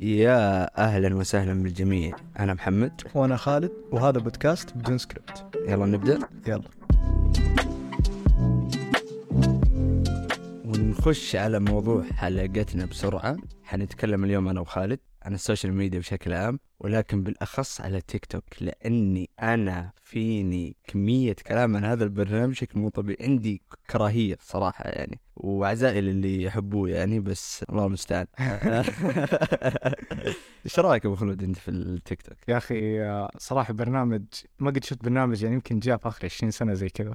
يا أهلا وسهلا بالجميع. أنا محمد. وأنا خالد. وهذا بودكاست بدون سكريبت. يلا نبدأ. يلا. ونخش على موضوع حلقتنا بسرعة. حنتكلم اليوم أنا وخالد عن ال social media بشكل عام. ولكن بالأخص على تيك توك لأني أنا فيني كمية كلام عن هذا البرنامج بشكل مو طبيعي. عندي كراهية صراحة يعني وعزائي للي يحبوه يعني بس الله المستعان. إيش رأيك أبو خلود أنت في التيك توك؟ يا أخي صراحة برنامج ما قد شفت برنامج يعني يمكن جاء في آخر 20 سنة زي كذا.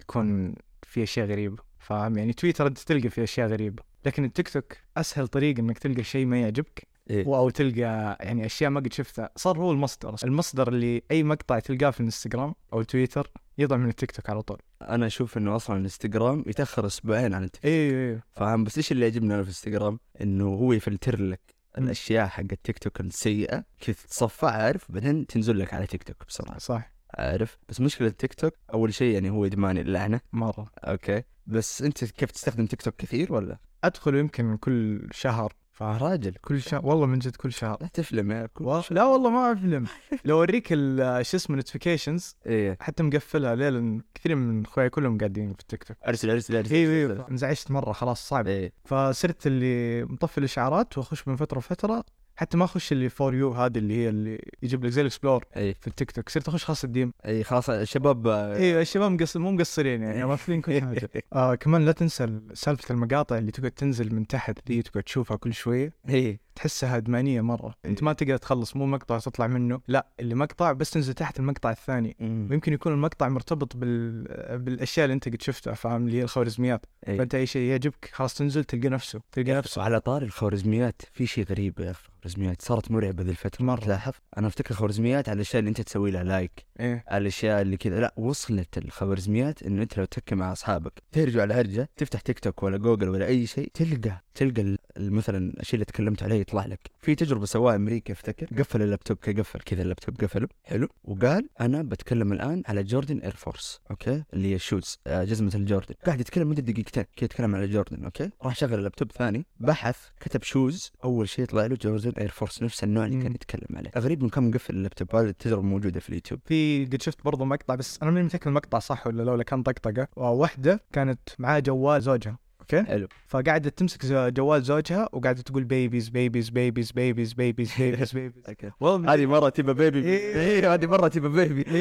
يكون في أشياء غريبة فاهم يعني؟ تويتر انت تلقى فيه أشياء غريبة لكن التيك توك أسهل طريقة إنك تلقى شيء ما يعجبك. إيه. أو تلقى يعني أشياء ما قد شفتها. صار هو المصدر. المصدر اللي أي مقطع تلقاه في الإنستغرام أو تويتر يطلع من التيك توك على طول. أنا أشوف إنه أصلا الإنستغرام يتأخر أسبوعين عن التيك توك. أيوه أيوه فاهم بس إيش اللي يعجبني أنا في الإنستغرام؟ إنه هو يفلتر لك. الأشياء حق التيك توك السيئة كذا تتصفى عارف؟ بعدين تنزل لك على تيك توك بسرعة. صح. عارف بس مشكلة التيك توك أول شيء يعني هو ادماني اللعنة. مرة. okay. بس أنت كيف تستخدم تيك توك كثير ولا؟ أدخل يمكن كل شهر. راجل كل شهر. والله من جد كل شهر. لا تفلم يا كل و... لا والله ما أفلم. لو أوريك شو اسمه notifications إيه. حتى مقفلها ليه لأن كثير من اخوياي كلهم قاعدين في التيك توك. أرسل أرسل أرسل أيوه أيوه انزعجت مرة. خلاص صعب. إيه. فصرت اللي مطفي الإشعارات وأخش من فترة لفترة حتى ما أخش اللي for you هذه اللي هي اللي يجيب لك زي ال explore إيه في التيك توك صرت أخش خاص ال DM. إي خلاص الشباب آه، أيوه الشباب مقصر مو مقصرين يعني مقفلين كل حاجة. آه كمان لا تنسى سالفة المقاطع اللي تقعد تنزل من تحت ذي تقعد تشوفها كل شوية. إيه تحسها أدمانية مرة. أنت ما تقدر تخلص مو مقطع تطلع منه. لا اللي مقطع بس تنزل تحت المقطع الثاني. مم. ويمكن يكون المقطع مرتبط بال... بالأشياء اللي أنت قد شفتها فاهم؟ اللي هي الخوارزميات. إيه. فأنت أي شيء يعجبك خلاص تنزل تلقى نفسه تلقى نفسه. على طاري الخوارزميات في شيء غريب يا أخي. الخوارزميات صارت مرعبة ذي الفترة. مرة. تلاحظ أنا أفتكر الخوارزميات على الأشياء اللي أنت تسوي لها like إيه. على الأشياء اللي كذا. لا وصلت الخوارزميات إنه أنت لو تحكي مع أصحابك ترجع على هرجه تفتح تيك توك ولا جوجل ولا أي شيء تلقى تلقى مثلا الشيء اللي تكلمت عليه يطلع لك. في تجربة سواها أمريكا أفتكر قفل اللابتوب قفل كذا اللابتوب قفله حلو. وقال أنا بتكلم الآن على جوردن اير فورس okay؟ اللي هي ال shoes آه، جزمة الجوردن. قاعد يتكلم مدة دقيقتين كذا يتكلم على جوردن okay؟ راح شغل اللابتوب ثاني بحث كتب shoes أول شيء طلع له جوردن اير فورس نفس النوع اللي كان. يتكلم عليه. غريب انه كان مقفل اللابتوب هذه التجربة موجودة في اليوتيوب. في قد شفت برضه مقطع بس أنا ماني متأكد المقطع صح ولا لا ولا كان طقطقة. واحدة كانت معاها جوال زوجها okay؟ حلو. فقاعدة تمسك جوال زوجها وقاعدة تقول babies babies babies babies babies babies babies هذه مرة تبى baby إيه. إيه هذه مرة تبى baby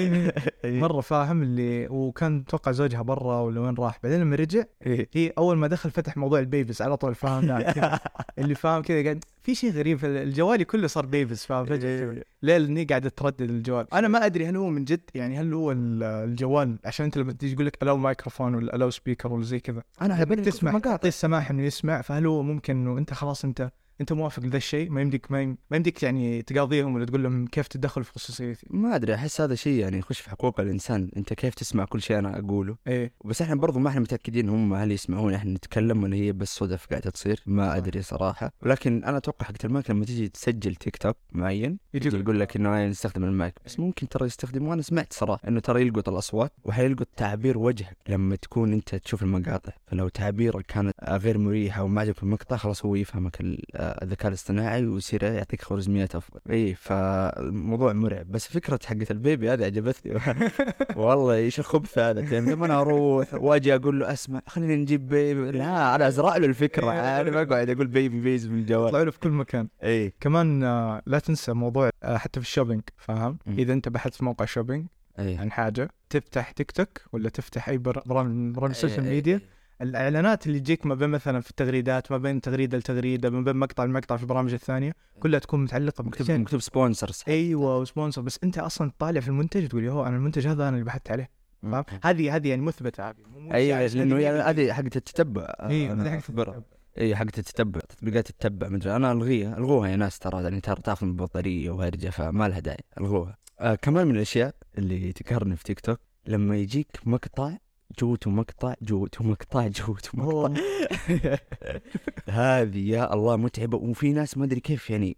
إيه. مرة فاهم اللي وكان توقع زوجها برا ولا وين راح. بعدين لما رجع إيه. هي أول ما دخل فتح موضوع ال babies على طول فاهم. اللي فاهم كذا قاعد في شيء غريب في الجوالي كله صار babies فاهم؟ فجأة كذا. ليه لاني قاعدة تردد الجوال. أنا ما أدري هل هو من جد يعني هل هو ال- الجوال عشان أنت لما تيجي يقول لك allow microphone ولا allow speaker ولا زي كذا. أنا تبي تسمع مقاطع. تعطيه السماح إنه يسمع فهل هو ممكن إنه أنت خلاص أنت أنت موافق لذا الشيء؟ ما يمديك ما, يم... ما يمديك يعني تقاضيهم ولا تقول لهم كيف تتدخل في خصوصيتي ما أدري أحس هذا شيء يعني يخش في حقوق الإنسان. أنت كيف تسمع كل شيء أنا أقوله؟ إيه. بس إحنا برضو ما إحنا متأكدين هم هل يسمعون إحنا نتكلم ولا هي بس صدف قاعدة تصير؟ ما. أدري صراحة. ولكن أنا أتوقع حقت المايك لما تيجي تسجل تيك توك معين يجي يقول لك إنه نستخدم المايك. بس ممكن ترى يستخدم وأنا سمعت صراحة إنه ترى يلقط الأصوات وحيلقط تعبير وجهك لما تكون أنت تشوف المقاطع. فلو تعابيرك كانت غير مريحة وما عجبك المقطع خلاص هو يفهمك الذكاء الاصطناعي ويصير يعطيك خوارزميات افضل إي فالموضوع مرعب. بس فكرة حقت ال baby هذه عجبتني. والله إيش الخبث هذا يعني لما أنا أروح وأجي أقول له أسمع خلينا نجيب baby. لا أنا أزرع له الفكرة. أنا ما اقعد أقول babies من الجوال. يطلعوا له في كل مكان. إي. كمان آه، لا تنسى موضوع آه، حتى في ال shopping فاهم. إذا أنت بحثت في موقع shopping إي. عن حاجة تفتح تيك توك ولا تفتح أي بر- برامج برامج ال social media إيه. الإعلانات اللي تجيك ما بين مثلا في التغريدات ما بين تغريدة لتغريدة ما بين مقطع لمقطع في البرامج الثانية كلها تكون متعلقة مكتوب مكتوب sponsors أيوه و sponsor بس أنت أصلا تطالع في المنتج تقول يوه أنا المنتج هذا أنا اللي بحثت عليه. فاهم هذه هذه يعني مثبتة أيوه لأنه هذه يعني هذه حقت التتبع أيوه أنا هذه حق أخبرها. تتبع. اي حقت التتبع تطبيقات التتبع مدري. أنا ألغيها. ألغوها يا ناس ترى يعني ترى تأخذ بطاريه وهرجه فما لها داعي. ألغوها. آه كمان من الأشياء اللي تقهرني في تيك توك لما يجيك مقطع جوته مقطع جوته مقطع جوته مقطع. هذه يا الله متعبة. وفي ناس ما أدري كيف يعني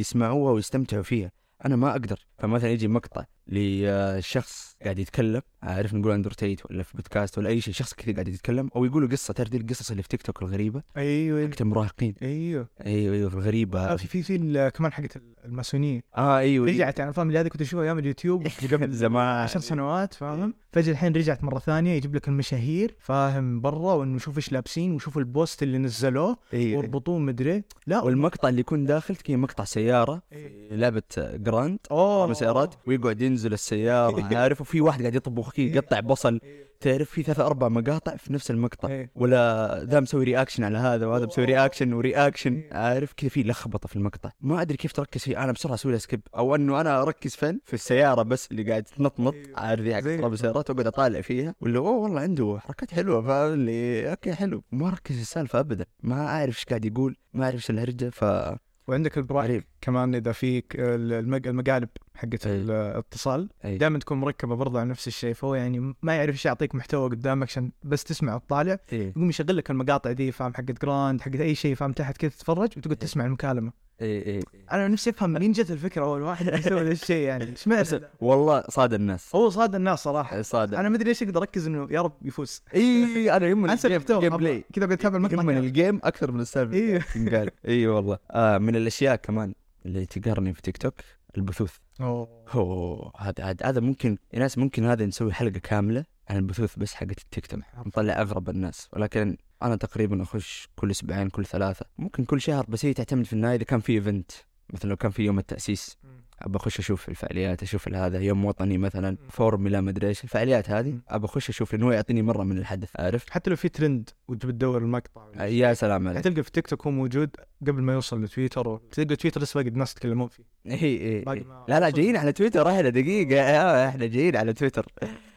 يسمعوها ويستمتعوا فيها. أنا ما أقدر. فمثلا يجي مقطع لشخص قاعد يتكلم عارف نقول entertained ولا في بودكاست ولا أي شيء شخص كذا قاعد يتكلم أو يقولوا قصة تعرف دي القصص اللي في تيك توك الغريبة؟ أيوه. حقت المراهقين أيوه. أيوه أيوه الغريبة. آه، في في كمان حقت الماسونيه آه أيوه. رجعت يعني فاهم اللي هذه كنت اشوفها أيام اليوتيوب قبل زمان. عشر سنوات فاهم؟ فجأة الحين رجعت مرة ثانية يجيب لك المشاهير فاهم برا وانه شوف إيش لابسين وشوف ال post اللي نزلوه أيوه. واربطوه مدري. لا. والمقطع اللي يكون داخل كذا مقطع سيارة. في لعبة جراند أوتو. سيارات ويقعد ينزل السيارة عارف؟ وفي واحد قاعد يطبخ كذا يقطع بصل. تعرف في ثلاث أربع مقاطع في نفس المقطع إيه. ولا ذا مسوي reaction على هذا وهذا مسوي reaction و reaction عارف؟ كذا في لخبطة في المقطع. ما أدري كيف تركز فيه. أنا بسرعة أسوي له skip أو إنه أنا أركز فين؟ في السيارة بس اللي قاعد تنطنط. عارف حق زي- اضرب سيارات وأقعد أطالع فيها. ولا أوه والله عنده حركات حلوة فاهم اللي okay حلو. ما اركز في السالفة ابدا. ما أعرف إيش قاعد يقول ما أعرف إيش الهرجه ف وعندك ال prank كمان إذا فيك المق- المقالب حقت. الاتصال. دائما تكون مركبة برضه على نفس الشيء فهو يعني ما يعرف إيش يعطيك محتوى قدامك عشان بس تسمع وتطالع يقوم يشغل لك المقاطع دي فاهم حقت جراند حقت أي شيء فاهم تحت كذا تتفرج وتقعد تسمع المكالمة. إيه إيه أنا نفسي أفهم منين جت الفكرة أول واحد يسوي ذا الشيء يعني. إيش معنى والله صاد الناس. هو صاد الناس صراحة. صاد أنا ما أدري ليش أقدر أركز إنه يا رب يفوز. أي أنا يهمني ال game gameplay كذا أتابع المقطع يهمني ال game أكثر من السالفه تنقال اي والله. آه من الأشياء كمان. اللي تقهرني في تيك توك البثوث. هذا هذا هذا ممكن يا ناس ممكن هذا نسوي حلقة كاملة عن البثوث بس حقت التيك توك نطلع أغرب الناس. ولكن أنا تقريبا أخش كل أسبوعين كل ثلاثة ممكن كل شهر بس هي تعتمد في النهاية إذا كان في event مثلا لو كان في يوم التأسيس. ابى أخش أشوف الفعاليات أشوف هذا يوم وطني مثلا فورمولا مدري إيش. الفعاليات هذه. ابى أخش أشوف لأنه هو يعطيني مرة من الحدث عارف؟ حتى لو في ترند وأنت بتدور المقطع يا سلام عليك. حتلقى في تيك توك هو موجود قبل ما يوصل لتويتر تلقى تويتر لسه باقي الناس يتكلمون فيه. إي إي لا لا جايين على تويتر إحنا دقيقة. آه، إحنا جايين على تويتر.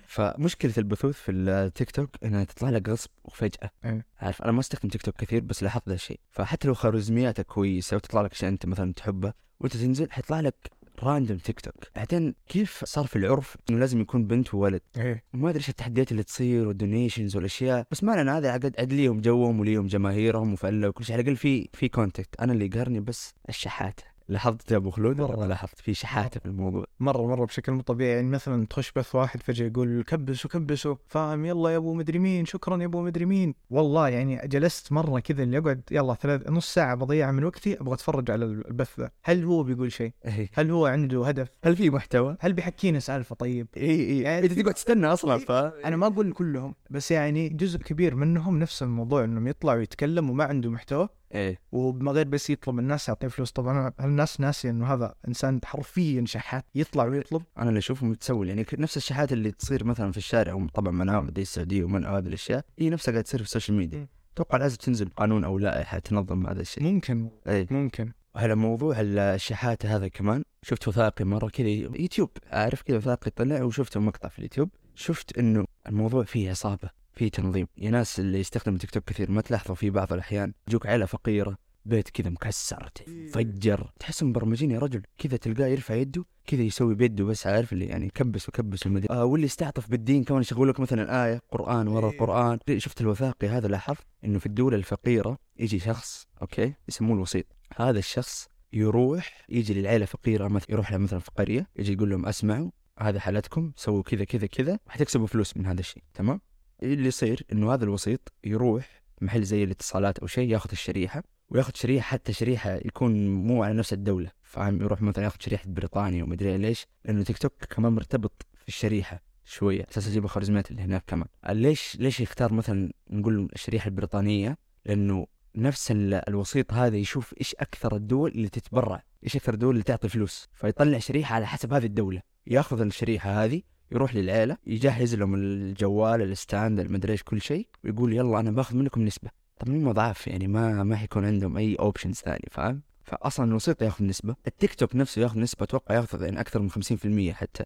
فمشكلة البثوث في التيك توك إنها تطلع لك غصب وفجأة. إيه. عارف أنا ما استخدم تيك توك كثير بس لاحظت ذا الشيء. فحتى لو خوارزمياتك كويسة وتطلع لك شيء أنت مثلا تحبه وأنت تنزل حيطلع لك random تيك توك بعدين كيف صار في العرف إنه لازم يكون بنت وولد؟ إيه. وما أدري إيش التحديات اللي تصير وال donations والاشياء بس ما أنا هذا عقد عاد ليهم جوهم وليهم جماهيرهم وفله وكل شيء. على الأقل في في contact أنا اللي يقهرني بس الشحات لاحظت يا أبو خلود. والله لاحظت؟ في شحاته في الموضوع. مرة مرة بشكل مو طبيعي. يعني مثلا تخش بث واحد فجأة يقول كبسوا كبسوا. فاهم؟ يلا يا أبو مدري مين شكرا يا أبو مدري مين. والله يعني جلست مرة كذا اللي أقعد يلا ثلاث نص ساعة بضيعها من وقتي أبغى أتفرج على البث ذا. هل هو بيقول شيء؟ إيه. هل هو عنده هدف؟ هل في محتوى؟ هل بيحكينا سالفة طيب؟ اي اي يعني انت تقعد تستنى أصلا ف أنا ما أقول كلهم بس يعني جزء كبير منهم نفس الموضوع إنهم يطلعوا يتكلموا وما عنده محتوى. إيه. وما غير بس يطلب من الناس يعطيه فلوس. طبعا الناس ناسي إنه هذا إنسان حرفيا شحات. يطلع ويطلب. أنا اللي اشوفه متسول يعني نفس الشحات اللي تصير مثلا في الشارع وطبعا مناطق دي السعودية ومنع هذه الأشياء هي نفسها قاعد تصير في السوشيال ميديا. أتوقع لازم تنزل قانون أو لائحه تنظم هذا الشيء. ممكن. اي ممكن. على موضوع الشحاتة هذا كمان. شفت وثائقي مرة كذا يوتيوب. عارف كذا وثائقي طلع وشفته مقطع في اليوتيوب. شفت إنه الموضوع فيه عصابة. فيه تنظيم. يا ناس اللي يستخدموا تيك توك كثير ما تلاحظوا في بعض الأحيان يجوك عيلة فقيرة بيت كذا مكسر فجر تحسهم مبرمجين يا رجل كذا تلقاه يرفع يده كذا يسوي بيده بس عارف اللي يعني كبس وكبس ومدري آه واللي يستعطف بالدين كمان يشغل لك مثلا آية قرآن ورا إيه. القرآن شفت الوثائقي هذا لاحظت إنه في الدول الفقيرة يجي شخص أوكي؟ يسموه الوسيط. هذا الشخص يروح يجي للعيلة فقيرة مثلا يروح لها مثلا في قرية يجي يقول لهم أسمعوا هذا حالتكم سووا كذا كذا كذا حتكسبوا فلوس من هذا الشيء تمام؟ اللي يصير إنه هذا الوسيط يروح محل زي الاتصالات أو شيء ياخذ الشريحة وياخذ شريحة حتى شريحة يكون مو على نفس الدولة. فاهم؟ يروح مثلا ياخذ شريحة بريطانيا ومدري ليش لأنه تيك توك كمان مرتبط في الشريحة شوية. أساس يجيب الخوارزميات اللي هناك كمان. ليش ليش يختار مثلا نقول الشريحة البريطانية؟ لأنه نفس ال- الوسيط هذا يشوف إيش أكثر الدول اللي تتبرع إيش أكثر الدول اللي تعطي فلوس. فيطلع شريحة على حسب هذه الدولة. ياخذ الشريحة هذه يروح للعيلة يجهز لهم الجوال ال stand المدري إيش كل شيء ويقول يلا أنا باخذ منكم نسبة. طب هم ضعاف يعني ما ما حيكون عندهم أي options ثاني فاهم؟ فأصلا الوسيط ياخذ نسبة. التيك توك نفسه ياخذ نسبة أتوقع ياخذ يعني أكثر من 50% حتى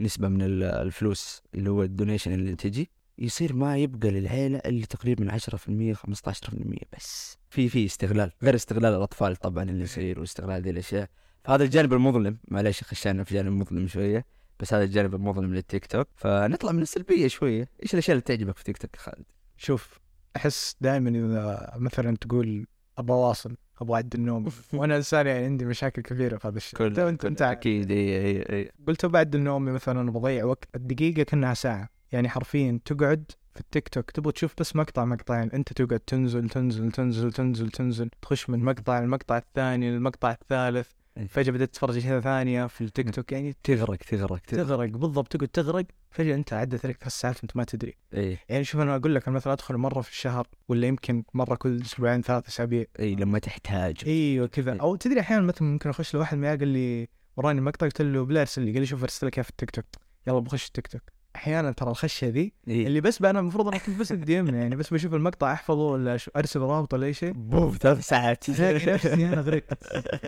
نسبة من ال- الفلوس اللي هو ال donation اللي تجي. يصير ما يبقى للعيلة اللي تقريبا 10% 15% بس. في في استغلال غير استغلال الأطفال طبعا اللي يصير واستغلال ذي الأشياء. فهذا الجانب المظلم. معليش خشينا في جانب مظلم شوية. بس هذا الجانب المظلم للتيك توك فنطلع من السلبية شوية إيش الأشياء اللي تعجبك في تيك توك خالد؟ شوف أحس دائما إذا مثلا تقول أبغى اواصل أبغى اعدل النوم وأنا إنسان يعني عندي مشاكل كبيرة في هذا الشيء انت انت أنت. أكيد اي اي إي قلت بعدل نومي مثلا بضيع وقت الدقيقة كانها ساعة يعني حرفيا تقعد في التيك توك تبغى تشوف بس مقطع مقطعين أنت تقعد تنزل تنزل تنزل تنزل تنزل تخش من مقطع للمقطع الثاني للمقطع الثالث. فجأة بدأت تتفرج كذا ثانية في التيك توك يعني تغرق تغرق تغرق. تغرق بالضبط تقعد تغرق فجأة أنت عدت عليك ثلاث ساعات وأنت ما تدري. اي يعني شوف أنا أقول لك أنا مثلا أدخل مرة في الشهر ولا يمكن مرة كل أسبوعين ثلاث أسابيع. اي لما تحتاج. إيوه كذا. إيه. أو تدري أحيانا مثلا ممكن أخش لواحد معي قال لي وراني مقطع قلت له بلا ارسل لي قال لي شوف أرسل لك إياه في التيك توك. يلا بخش التيك توك. أحيانا ترى الخشه ذي إيه. اللي بس بقى أنا المفروض أنا كنت بس ال DM يعني بس بشوف المقطع أحفظه ولا أرسل رابط ولا أي شيء. بوف ثلاث ساعات. نفسي أنا غرقت.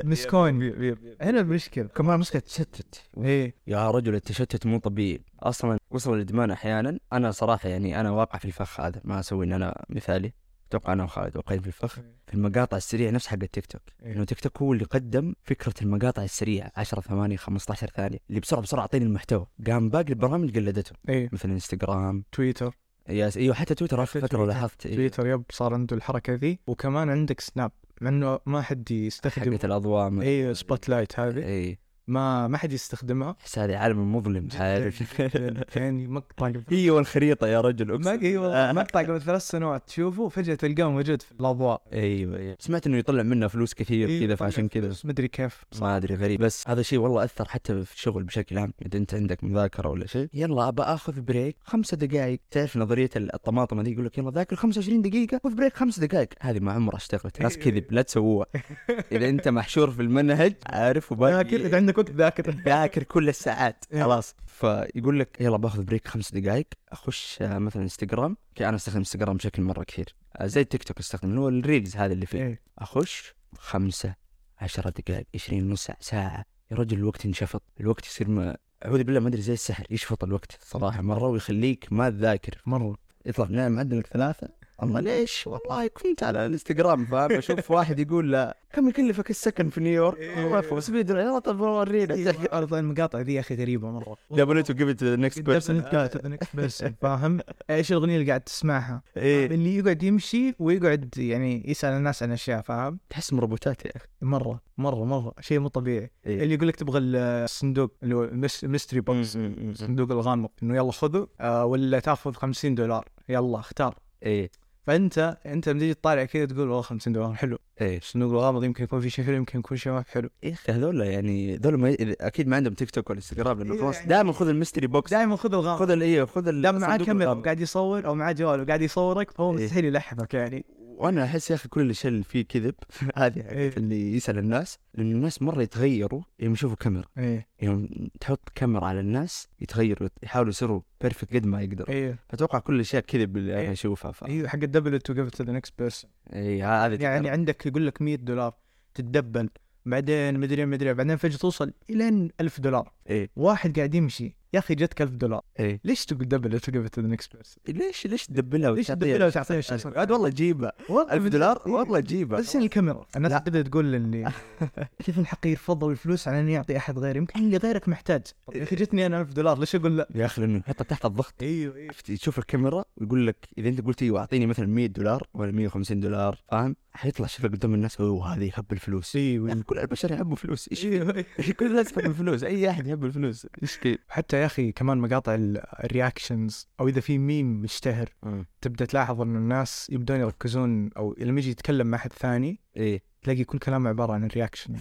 مسكون. هنا المشكلة. كمان مسكت تشتت. إيه. يا رجل التشتت مو طبيعي. أصلا وصل الإدمان أحيانا. أنا صراحة يعني أنا واقع في الفخ هذا ما أسوي إن أنا مثالي. أتوقع أنا وخالد واقعين في الفخ في المقاطع السريعه نفس حق التيك توك. إيه. إنه تيك توك هو اللي قدم فكرة المقاطع السريعة 10 ثواني 15 ثانية اللي بسرعة بسرعة أعطيني المحتوى. قام باقي البرامج قلدته. إيه. مثل إنستغرام. تويتر. ياس أيوه حتى تويتر آخر فترة. لاحظت إيه. تويتر يب صار عنده الحركة ذي. وكمان عندك سناب مع إنه ما حد يستخدم حقت الاضواء إيه Spotlight هذه. اي ما ما حد يستخدمها. احس هذه عالم مظلم عارف يعني مقطع هي والخريطة يا رجل ما أقسم. أيوه مقطع قبل ثلاث سنوات. تشوفه وفجاه تلقاه موجود في الأضواء. أيوه أيوه. سمعت إنه يطلع منه فلوس كثير إيه، كذا فعشان كذا. فلوس مدري كيف. ما أدري غريب. بس هذا الشيء والله أثر حتى في الشغل بشكل عام. إذا أنت عندك مذاكرة ولا شيء يلا أبى أخذ break خمسة دقائق تعرف نظرية الطماطم دي؟ يقول لك يلا ذاكر 25 دقيقة خذ break خمس دقائق هذه ما عمرها اشتغلت. ناس كذب لا تسووها. إذا أنت محشور في المنهج عارف وباقي. عندك وقت ذاكر. ذاكر كل الساعات. إيه. خلاص. فيقول لك يلا باخذ break خمس دقائق أخش آه، مثلا إنستغرام. أنا أستخدم إنستغرام بشكل مرة كثير. آه، زي التيك توك أستخدم اللي هو ال reels هذا اللي فيه. إيه. أخش خمسة عشرة دقائق عشرين نص ساعة. يا رجل الوقت انشفط. الوقت يصير ما أعوذ بالله ما أدري زي السحر يشفط الوقت صراحة مرة ويخليك ما تذاكر. مرة. يطلع نعم معدلك ثلاثة. الله ليش؟ والله كنت على الانستغرام فاهم؟ أشوف واحد يقول لا كم يكلفك السكن في نيويورك؟ إيه. والله فوق speed يلا طب ورينا المقاطع ذي يا أخي غريبة مرة. double it وجبت next person فاهم؟ إيش الأغنية اللي قاعد تسمعها؟ إيه. اللي يقعد يمشي ويقعد يعني يسأل الناس عن أشياء فاهم؟ تحس روبوتات يا أخي. مرة مرة مرة. شيء مو طبيعي. إيه. اللي يقول لك تبغى الصندوق اللي هو ال mystery box الصندوق الغامض إنه يلا خذه آه ولا تأخذ 50 دولار. يلا اختار. إيه. فأنت أنت لما تيجي تطالع كذا تقول والله 50 دولار حلو. إيه. الصندوق الغامض يمكن يكون في شيء حلو يمكن يكون شيء ما في حلو. يا أخي. هذول يعني هذول ما أكيد ما عندهم تيك توك ولا إنستغرام لأنه إيه خلاص يعني- دائما خذ ال mystery box. دائما خذ الغامض خذ إيه خذ ال دام معاه كاميرا الغامض. وقاعد يصور أو معاه جوال وقاعد يصورك فهو إيه. مستحيل يلحقك يعني. وأنا أحس يا أخي كل الاشياء اللي فيه كذب هذه إيه. اللي يسأل الناس لأنه الناس مرة يتغيروا يوم يشوفوا كاميرا. إيه. يوم تحط كاميرا على الناس يتغيروا يحاولوا يصيروا perfect قد ما يقدروا. إيه. فتوقع كل الأشياء كذب اللي أنا إيه. أشوفها ف أيوه حق ال double it give to the next person اي هذه يعني عندك يقول لك 100 دولار تتدبل بعدين مدري مدري بعدين فجأة توصل الين 1000 دولار. إيه. واحد قاعد يمشي. يا أخي جتك 1000 دولار. إيه. ليش تقول double it give to the next person ليش ليش تدبلها ليش تدبلها وتعطيها الشخص عاد والله جيبها 1000 دولار؟ والله جيبها بس عشان الكاميرا. الناس. تبدا تقول اللي كيف الحقير فضل الفلوس على انه يعطي أحد غيره يمكن اللي غيرك محتاج. يا أخي جتني أنا 1000 دولار ليش أقول لا؟ يا أخي لأنه حتى تحت الضغط. أيوه أيوه. تشوف الكاميرا ويقول لك إذا أنت قلت إيوه أعطيني مثلا 100 دولار ولا 150 دولار فاهم؟ حيطلع شكلك قدام الناس أوه هذا يحب الفلوس. أيوه كل البشر يحبوا فلوس. إيش أيوه كل الناس تحب الفلوس أي أحد يحب الفلوس. إيش حتى يا أخي كمان مقاطع ال- reactions أو إذا في ميم مشتهر تبدأ تلاحظ إن الناس يبدون يركزون أو لما يجي يتكلم مع أحد ثاني إيه. تلاقي كل كلامه عبارة عن ال reaction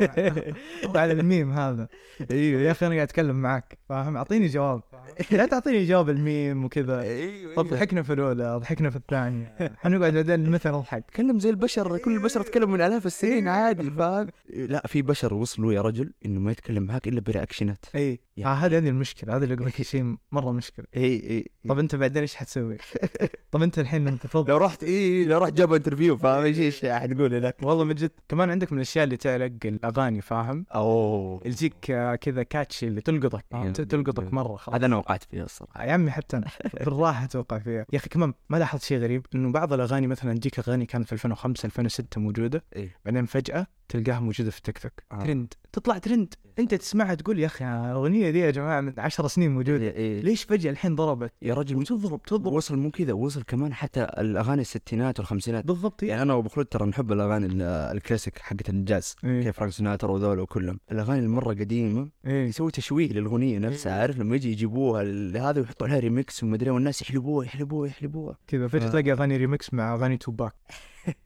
على الميم هذا. أيوه يا أخي أنا قاعد أتكلم معك فاهم؟ أعطيني جواب. لا تعطيني جواب الميم وكذا. أيوه طب ضحكنا في الأولى ضحكنا في الثانية. حنقعد بعدين مثل نضحك تكلم زي البشر كل البشر تكلم من آلاف السنين عادي فاهم؟ لا في بشر وصلوا يا رجل إنه ما يتكلم معك إلا ب reactionات. إي. يعني- آه هذه هذه المشكلة. هذا اللي أقول لك شيء مرة مشكلة. إي إي طب أنت بعدين إيش حتسوي؟ طب أنت الحين أنت لو رحت إي لو رحت جاب interview فاهم؟ إيش إيش حتقول لك؟ والله من جد كمان عندك من الأشياء اللي تعلق الأغاني فاهم؟ أوه. اللي تجيك آه، كذا catchy اللي تلقطك إيه. تلقطك مرة خلاص. هذا أنا وقعت فيه الصراحة. يا عمي حتى أنا بالراحة توقع فيها. يا أخي كمان ما لاحظت شيء غريب إنه بعض الأغاني مثلا تجيك أغاني كانت في 2005 2006 موجودة إيه. بعدين فجأة تلقاها موجودة في تيك توك. آه. ترند. تطلع ترند. انت تسمعها تقول يا أخي الاغنيه دي يا جماعة من عشر سنين موجودة. إيه، إيه. ليش فجأة الحين ضربت؟ يا رجل وتضرب تضرب. وصل مو كذا وصل كمان حتى الأغاني الستينات والخمسينات. بالضبط. يعني أنا وأبو خلود ترى نحب الأغاني ال- الكلاسيك حقت الجاز. إيه. كيف فرانك سيناترا وذول وكلهم. الأغاني المرة قديمة إيه. يسوي تشويه للأغنية نفسها. إيه. عارف لما يجي يجيبوها هذا ويحطوا لها ريميكس ومدري والناس يحلبوها يحلبوها يحلبوها. كذا. فجأة آه. تلاقي أغاني ريمكس مع أغاني توباك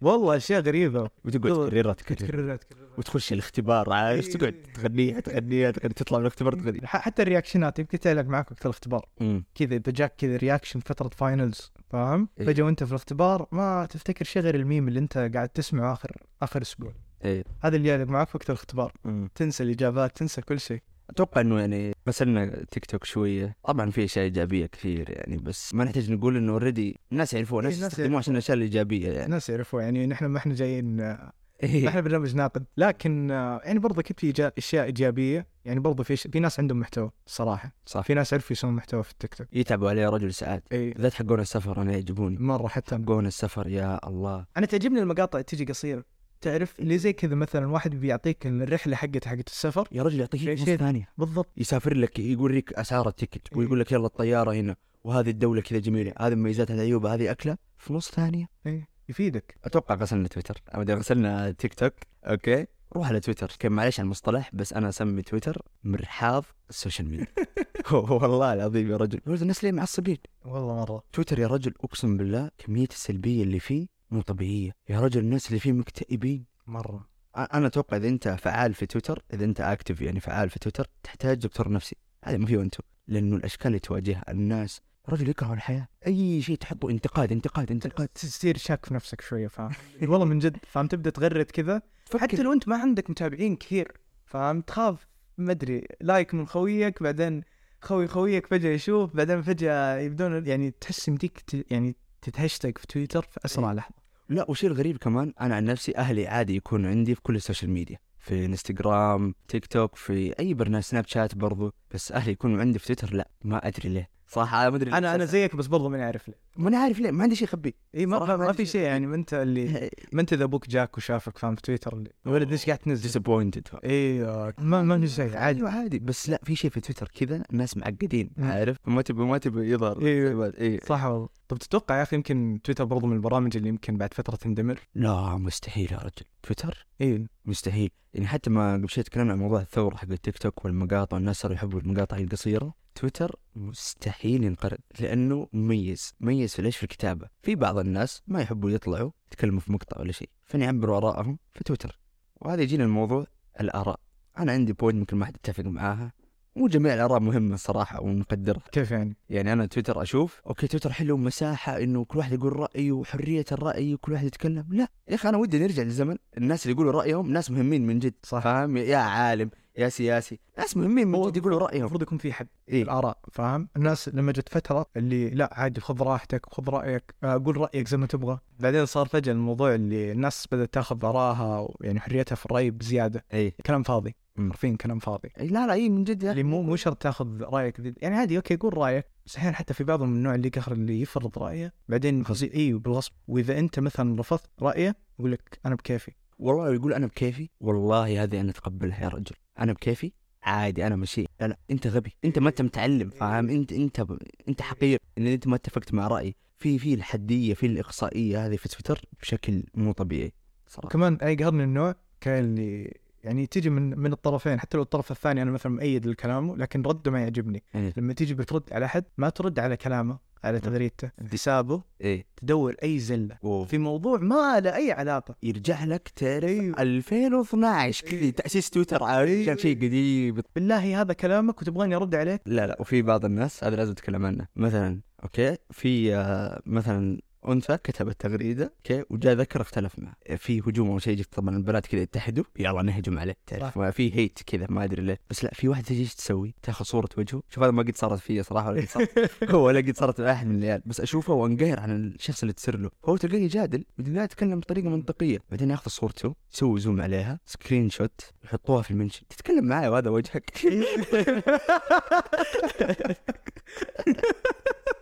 والله أشياء غريبة. وتقعد. تكررها تكررها. وتخش الاختبار عارف إيه. تقعد؟ تغنيها تغنيها تغني تطلع من الاختبار تغني. حتى ال reactionات يمكن تعلق معك وقت الاختبار. كذا اذا جاك كذا reaction فترة finals فاهم؟ إيه. فجأة وانت في الاختبار ما تفتكر شيء غير الميم اللي انت قاعد تسمعه آخر آخر أسبوع. إيه. هذا اللي يعلق معك وقت الاختبار. تنسى الإجابات تنسى كل شيء. أتوقع إنه يعني غسلنا تيك توك شوية. طبعا في أشياء إيجابية كثير يعني بس ما نحتاج نقول إنه already الناس يعرفوه الناس إيه، الناس يستخدموه عشان الأشياء الإيجابية يعني. الناس يعرفوا يعني نحن ما إحنا جايين ما إيه. إحنا برنامج ناقد. لكن يعني برضه أكيد في أشياء إيجابية. يعني برضه في في ناس عندهم محتوى الصراحه صح. في ناس عرفوا يسوون محتوى في التيك توك. يتعبوا عليه رجل ساعات اي بالذات حقون السفر أنا يعجبوني. مرة حتى. حقون السفر يا الله. أنا تعجبني المقاطع تجي قصيرة. تعرف اللي زي كذا مثلا واحد بيعطيك الرحلة حقته حقت السفر؟ يا رجل يعطيك نص ثانية. بالضبط. يسافر لك يوريك أسعار ال ticket إيه. ويقول لك يلا الطيارة هنا وهذه الدولة كذا جميلة هذه مميزات هذه عيوبها هذه أكلة في نص ثانية. اي يفيدك. أتوقع غسلنا تويتر. أو غسلنا تيك توك okay. روح على تويتر. كان معليش على المصطلح بس أنا أسمي تويتر مرحاض ال social media. والله العظيم يا رجل. الناس ليه معصبين والله مرة. تويتر يا رجل أقسم بالله كمية السلبية اللي فيه مو طبيعية. يا رجل الناس اللي فيه مكتئبين. مرة. أنا أتوقع إذا أنت فعال في تويتر إذا أنت active يعني فعال في تويتر تحتاج دكتور نفسي. هذا ما فيه أنتم لأنه الأشكال اللي تواجهها الناس رجل يكرهوا الحياة. أي شيء تحطه انتقاد انتقاد انتقاد. تصير شاك في نفسك شوية فاهم؟ والله من جد فاهم؟ تبدأ تغرد كذا. حتى لو أنت ما عندك متابعين كثير فاهم؟ تخاف. ما أدري. like من خويك بعدين خوي خويك فجأة يشوف بعدين فجأة يبدون يعني تحس يمديك يعني تتهشتك في تويتر في اسرع إيه. لحظة. لا وشيء الغريب كمان أنا عن نفسي أهلي عادي يكون عندي في كل ال social media في انستغرام تيك توك في أي برنامج سناب شات برضو بس أهلي يكونوا عندي في تويتر لا ما أدري ليه. صح أنا ما أدري أنا أنا زيك بس برضه ماني عارف ليه. ما أنا عارف ليه ما عندي شيء اخبيه إي ما, ما, في شيء. يعني ما أنت اللي ما أنت اذا أبوك جاك وشافك فاهم في تويتر اللي ولد إيش قاعد تنزل؟ disappointed إي آه، ما ما في شيء عادي. أيوه عادي. بس لا في شيء في تويتر كذا الناس معقدين. عارف؟ ما تبي ما تبي يظهر. إيه. إي. صح والله. طب تتوقع يا أخي يمكن تويتر برضه من البرامج اللي يمكن بعد فترة تندمر؟ لا مستحيل يا رجل. تويتر؟ إي. مستحيل. يعني حتى ما قبل شوي تكلمنا عن موضوع الثورة حق التيك توك والمقاطع والناس صاروا يحبوا المقاطع القصيرة. تويتر مستحيل ينقرض لأنه مميز مميز في ليش؟ في الكتابة. في بعض الناس ما يحبوا يطلعوا يتكلموا في مقطع ولا شيء فنعبروا ارائهم في تويتر. وهذا يجينا الموضوع الآراء. أنا عندي point ممكن ما حد يتفق معاها. مو جميع الآراء مهمة صراحة ونقدرها. كيف يعني؟ يعني أنا تويتر أشوف okay تويتر حلو مساحه إنه كل واحد يقول رايه وحرية الرأي وكل واحد يتكلم. لا يا أخي أنا ودي نرجع للزمن الناس اللي يقولوا رأيهم ناس مهمين من جد صح. فاهم؟ يا عالم. يا سياسي ناس مهمين جد يقولوا رأيهم. المفروض يكون في حد إيه. الآراء فاهم؟ الناس لما جت فترة اللي لا عادي خذ راحتك خذ رأيك آه، قول رأيك زي ما تبغى. بعدين صار فجأة الموضوع اللي الناس بدأت تاخذ ارائها يعني حريتها في الرأي بزيادة. اي كلام فاضي. حرفيا كلام فاضي. إي لا لا اي من جد اللي مو مو شرط تاخذ رأيك. ذي- يعني عادي okay قول رأيك. بس أحيانا حتى في بعضهم من النوع اللي قهر اللي يفرض رأيه. بعدين اي بالغصب. وإذا أنت مثلا رفضت رأيه يقول لك أنا بكيفي. والله يقول أنا بكيفي؟ والله هذه أنا أتقبلها يا رجل. أنا بكيفي؟ عادي أنا مشي لا لا أنت غبي. أنت ما أنت متعلم فاهم؟ أنت أنت ب... أنت حقير. إن أنت ما اتفقت مع رأيي. في في الحدية في الإقصائية هذه في تويتر بشكل مو طبيعي صراحة. وكمان أي قهرني النوع كان اللي يعني تيجي من من الطرفين. حتى لو الطرف الثاني أنا مثلا مؤيد لكلامه لكن رده ما يعجبني. يعني لما تيجي بترد على أحد ما ترد على كلامه. على تغريدته حسابه إيه. تدور أي زله وفي في موضوع ما له أي علاقة. يرجع لك تعرف أيوه. 2012 كذا تأسيس تويتر. عارف أيوه. كان شيء قديم. بالله هذا كلامك وتبغاني أرد عليك؟ لا لا وفي بعض الناس هذا لازم اتكلم عنه. مثلا okay في آه، مثلا أنثى كتبت تغريدة okay؟ وجاء ذكر اختلف معه في هجوم أو شيء طبعا البنات كذا يتحدوا. يلا نهجم عليه. تعرف. ما في hate كذا ما أدري ليه. بس لا في واحدة تجي إيش تسوي؟ تاخذ صورة وجهه. شوف هذا ما قد صارت فيا صراحة ولا قد صارت هو ولا قد صارت مع أحد من العيال. بس أشوفه وأنقهر عن الشخص اللي تصير له. هو تلقاه يجادل بدون يتكلم بطريقة منطقية. بعدين ياخذ صورته يسوي zoom عليها screenshot يحطوها في ال mention تتكلم معي وهذا وجهك.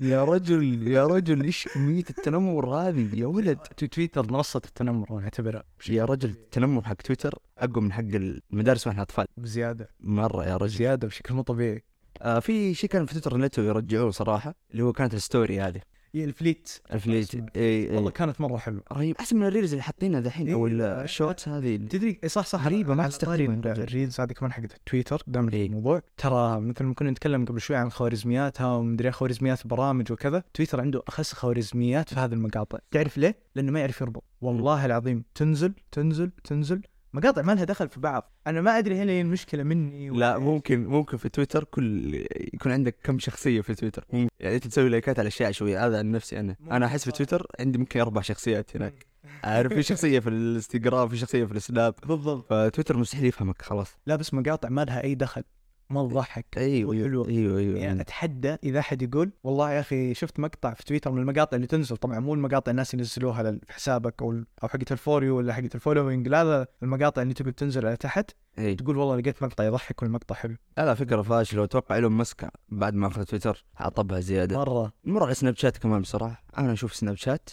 يا رجل يا رجل إيش كمية التنمر هذه؟ يا ولد. تويتر منصة التنمر نعتبرها يا رجل التنمر حق تويتر أقوى من حق المدارس وإحنا أطفال. بزيادة. مرة يا رجل. زياده بشكل مو طبيعي. آه في شيء كان في تويتر نتو يرجعوه صراحة اللي هو كانت ال story هذه. ال fleet. ال fleet. اسمها. اي والله اي كانت مرة حلوة. رهيب. أحسن من ال reels اللي حاطينها دحين أو إيه، ال shorts هذه اللي- تدري صح صح. غريبة، ما. طاري ال reels. هذه كمان حقت تويتر دام إيه. الموضوع. ترى مثل ما كنا نتكلم قبل شوي عن خوارزمياتها ومدري خوارزميات برامج وكذا تويتر عنده أخس خوارزميات في هذه المقاطع. تعرف ليه؟ لأنه ما يعرف يربط. والله العظيم تنزل تنزل تنزل. مقاطع ما لها دخل في بعض. أنا ما أدري هل هي المشكلة مني ولا لا. ممكن ممكن في تويتر كل يكون عندك كم شخصية في تويتر. ممكن. يعني أنت تسوي likeات على أشياء شوية. هذا عن نفسي أنا. أنا أحس في تويتر عندي ممكن أربع شخصيات هناك. عارف في شخصية في الإنستغرام في شخصية في السناب. بالضبط. فتويتر مستحيل يفهمك خلاص. لا بس مقاطع ما لها أي دخل. ما تضحك أيوه وحلوة. أيوه أيوه يعني أتحدى إذا أحد يقول والله يا أخي شفت مقطع في تويتر من المقاطع اللي تنزل. طبعا مو المقاطع الناس ينزلوها لل- في حسابك أو أو حقت ال for you ولا حقت ال following لا لا المقاطع اللي تقول تنزل على تحت اي تقول والله لقيت مقطع يضحك والمقطع حلو. لا فكرة فاشله وأتوقع إيلون ماسك بعد ما أخذ تويتر عطبها زيادة. مرة. نمر على سناب شات كمان بصراحة. أنا أشوف سناب شات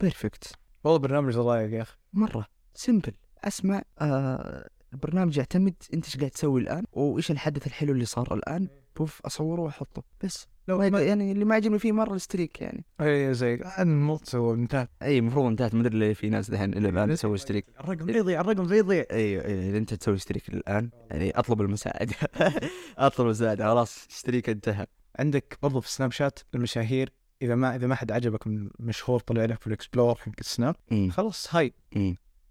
perfect والله برنامج ضايق يا أخي. مرة. simple أسمع آه البرنامج يعتمد انت إيش قاعد تسوي الآن وايش الحدث الحلو اللي صار الآن. بوم أصوره وأحطه. بس لو ما يعني اللي ما عجبني فيه مرة ال streak يعني. أي زي الموت سوى انتهى أي المفروض انتهت. ما أدري ليه في ناس دحين إلى الآن تسوي streak. الرقم يضيع الرقم يضيع أيوه إذا أنت تسوي streak الآن يعني أطلب المساعدة. أطلب المساعدة. خلاص streak انتهى. عندك برضو في سناب شات المشاهير إذا ما إذا ما حد عجبك من مشهور طلع لك في ال explore حق السناب خلاص هاي.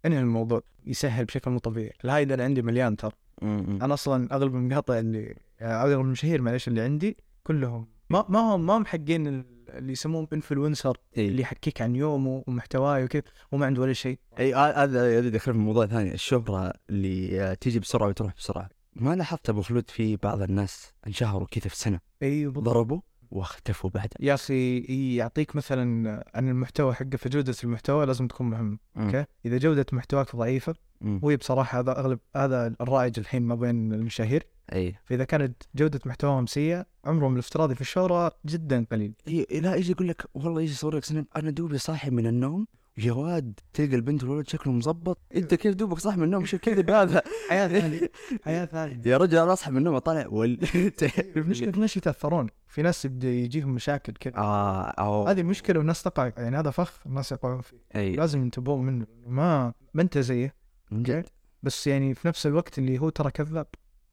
انهي الموضوع يسهل بشكل مو طبيعي. الهاي ده اللي عندي مليان ترى. أنا أصلا أغلب المقاطع اللي أغلب المشاهير معلش اللي عندي كلهم ما ما هم ما هم حقين ال- اللي يسموهم influencer إيه. اللي يحكيك عن يومه ومحتواه وكذا وما عنده ولا شيء. إي آه، هذا هذا دخل في موضوع ثاني الشهرة اللي آه، تيجي بسرعة وتروح بسرعة. ما لاحظت أبو خلود في بعض الناس انشهروا كذا في سنة؟ أيوه بالضبط. ضربوا؟ واختفوا بعدها يا أخي يعطيك مثلا عن المحتوى حقه فجوده المحتوى لازم تكون مهمه أوكي؟ إذا جودة محتواك ضعيفة. وهي بصراحة هذا أغلب هذا الرائج الحين ما بين المشاهير. إي. فإذا كانت جودة محتواهم سيئة عمرهم الافتراضي في الشهره جدا قليل. إي لا يجي يقول لك والله يجي يصور لك سناب أنا دوبي صاحي من النوم يا واد تلقى البنت والولد شكله مظبط؟ أنت كيف دوبك صاحي من النوم؟ شو الكذب هذا حياة ثانية. حياة ثانية. يا رجل أنا أصحى من النوم أطالع. وال المشكلة في ناس يتأثرون. في ناس يبدأ يجيهم مشاكل كذا. آه أو هذه مشكلة والناس تقع. يعني هذا فخ الناس يقعون فيه. أي. لازم ينتبهون منه. ما ما أنت زيه. من جد. بس يعني في نفس الوقت اللي هو ترى كذاب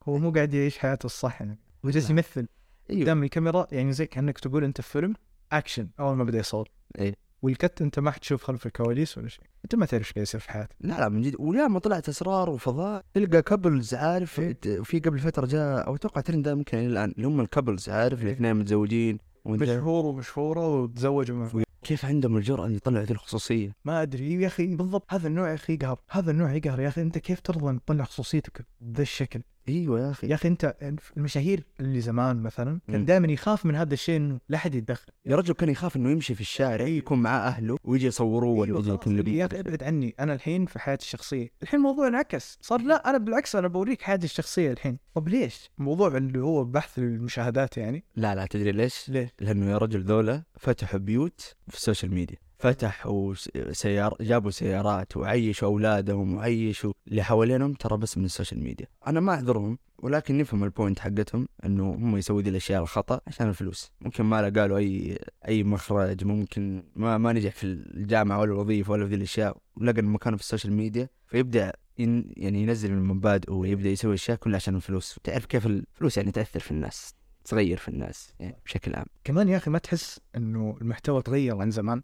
هو مو قاعد يعيش حياته الصح يعني. هو جالس. يمثل. أيوه. قدام الكاميرا يعني زي كأنك تقول أنت في فيلم أكشن أول ما بدأ يصور. إيه. وال cut انت ما حتشوف خلف الكواليس ولا شيء. انت ما تعرف إيش قاعد يصير في حياته لا لا من جد. ولا ما طلعت اسرار وفضايح. تلقى couples عارف إيه. في قبل فترة جاء أو أتوقع ترند ده ممكن إلى الآن اللي هم ال couples عارف إيه. الاثنين متزوجين مشهور ومشهورة وتزوجوا معه كيف عندهم الجرأة إن يطلعوا ذي الخصوصية؟ ما أدري. يا أخي بالضبط هذا النوع يا أخي يقهر. هذا النوع يقهر. يا أخي أنت كيف ترضى إن تطلع خصوصيتك بذا الشكل؟ إيوه يا أخي. يا أخي أنت المشاهير اللي زمان مثلا. كان دائما يخاف من هذا الشيء إنه لا أحد يتدخل. يا رجل كان يخاف إنه يمشي في الشارع يكون معاه أهله ويجي يصوروه ولا أيوة يجي اللي يا أخي أبعد عني أنا الحين في حياتي الشخصية. الحين الموضوع انعكس. صار لا أنا بالعكس أنا بوريك حياتي الشخصية الحين. طب ليش؟ الموضوع اللي هو بحث المشاهدات يعني. لا لا تدري ليش؟ ليش؟ لأنه يا رجل ذولا فتحوا بيوت في ال social media. فتحوا سيار جابوا سيارات وعيشوا أولادهم وعيشوا اللي حوالينهم ترى بس من ال social media. أنا ما أعذرهم ولكن نفهم ال point حقتهم إنه هم يسووا ذي الأشياء الخطأ عشان الفلوس. ممكن ما له أي أي مخرج ممكن ما ما نجح في الجامعة ولا الوظيفة ولا في ذي الأشياء ولقى مكانه في ال social media فيبدأ ين يعني ينزل من مبادئه ويبدأ يسوي أشياء كلها عشان الفلوس. تعرف كيف الفلوس يعني تأثر في الناس تغير في الناس يعني بشكل عام. كمان يا أخي ما تحس إنه المحتوى تغير عن زمان؟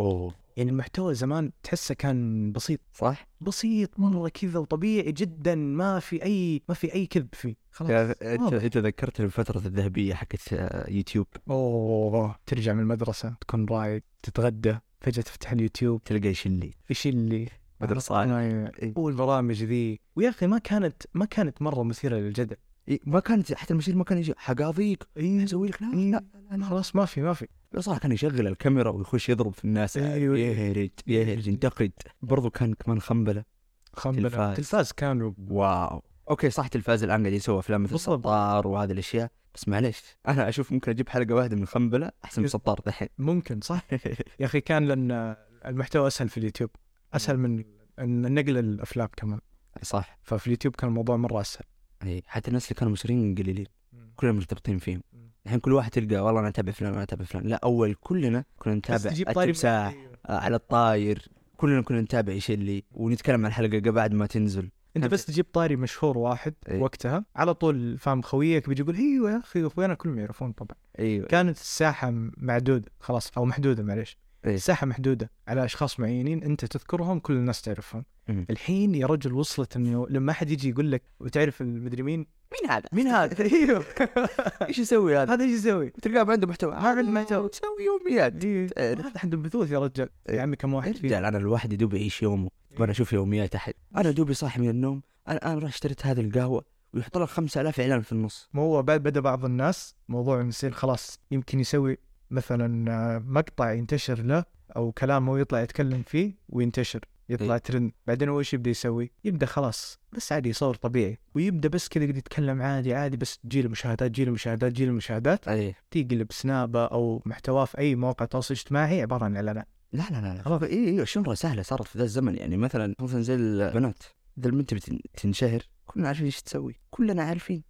أوه. يعني المحتوى زمان تحسه كان بسيط. صح؟ بسيط مره كذا وطبيعي جدا ما في أي ما في أي كذب فيه. خلاص. أنت. انت ذكرتني بالفترة الذهبية حقت آه، يوتيوب. أوه. ترجع من المدرسة تكون رايق تتغدى فجأة تفتح اليوتيوب. تلقى يشلي إيش اللي بدر صالح أيوة. والبرامج ذي. ويا أخي ما كانت ما كانت مرة مثيرة للجدل. إيه، ما كانت حتى المشير ما كان يجي حقاضيك إي. أسوي لك لا لا. خلاص ما في ما في. صراحة كان يشغل الكاميرا ويخش يضرب في الناس أيوة. يهرج يهرج ينتقد. برضو كان كمان خنبلة. خمبلة. تلفاز. تلفاز كانوا wow. okay صح التلفاز الآن قاعد يسوي أفلام مثل. سطار وهذه الأشياء. بس معليش أنا أشوف ممكن أجيب حلقة واحدة من خمبلة أحسن من يس. سطار دحين. ممكن صح. يا أخي كان لأن المحتوى أسهل في اليوتيوب. أسهل من إن نقل الأفلام كمان. صح. ففي اليوتيوب كان الموضوع مرة أسهل. اي حتى الناس اللي كانوا مشهورين قليلين. كلنا مرتبطين فيهم. الحين كل واحد تلقى والله أنا أتابع فلان أنا أتابع فلان. لا أول كلنا كنا نتابع التمساح آه، على الطاير. كلنا كنا نتابع إيش اللي ونتكلم عن الحلقة بعد ما تنزل. أنت بس تجيب طاري مشهور واحد إيه. وقتها على طول فاهم خويك بيجي يقول أيوه يا أخي اخوينا كلهم يعرفون طبعا. أيوه. كانت الساحة معدودة خلاص أو محدودة معليش. إيه. الساحة محدودة على أشخاص معينين أنت تذكرهم كل الناس تعرفهم. الحين يا رجل وصلت إنه لما أحد يجي يقول لك وتعرف المدري مين مين هذا؟ مين هذا؟ إيوه. إيش يسوي هذا؟ هذا إيش يسوي؟ تلقاه عنده محتوى. ما عنده محتوى. تسوي يوميات. هذا عنده بثوث يا رجال. يا عمي كم واحد رجال أنا الواحد يدوب يعيش يومه. وأنا أشوف يوميات احد أنا دوبي صاحي من النوم. أنا أنا رحت اشتريت هذه القهوة ويحط لك 5000 إعلان في النص. ما هو بعد بدا بعض الناس موضوع يصير خلاص يمكن يسوي مثلا آه، مقطع ينتشر له أو كلام هو يطلع يتكلم فيه وينتشر. يطلع إيه. ترند. بعدين هو إيش يبدأ يسوي؟ يبدأ خلاص بس عادي يصور طبيعي. ويبدأ بس كذا يتكلم عادي عادي بس تجيله مشاهدات تجيله مشاهدات تجيله مشاهدات. اي تقلب سنابه أو محتواه في أي موقع تواصل اجتماعي عبارة عن إعلانات. لا لا لا لا. اي أيوه شنرة سهلة صارت في ذا الزمن. يعني مثلا مثلا زي البنات. اذا البنت بتن- تنشهر. كلنا عارفين إيش تسوي. كلنا عارفين.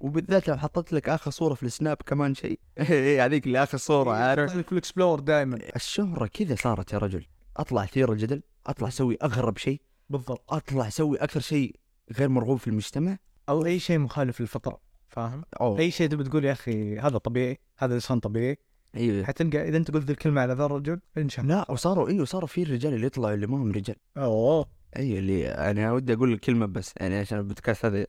وبالذات لو حطيت لك آخر صورة في السناب كمان شيء. اي هذيك اللي آخر صورة عارف؟ في ال explore دائما الشهره كذا صارت يا رجل. أطلع أثير الجدل. أطلع أسوي أغرب شيء. بالضبط. أطلع أسوي أكثر شيء غير مرغوب في المجتمع. أو أي شيء مخالف للفطرة فاهم؟ أوه. أي شيء تبي تقول يا أخي هذا طبيعي هذا إنسان طبيعي. أيوه. حتلقى إذا أنت قلت الكلمة على ذا الرجل انشهر. لا وصاروا إيوه صاروا في رجال اللي يطلعوا اللي ما هم رجال. أوه. أيوه اللي أنا ودي أقول الكلمة بس يعني عشان البودكاست هذا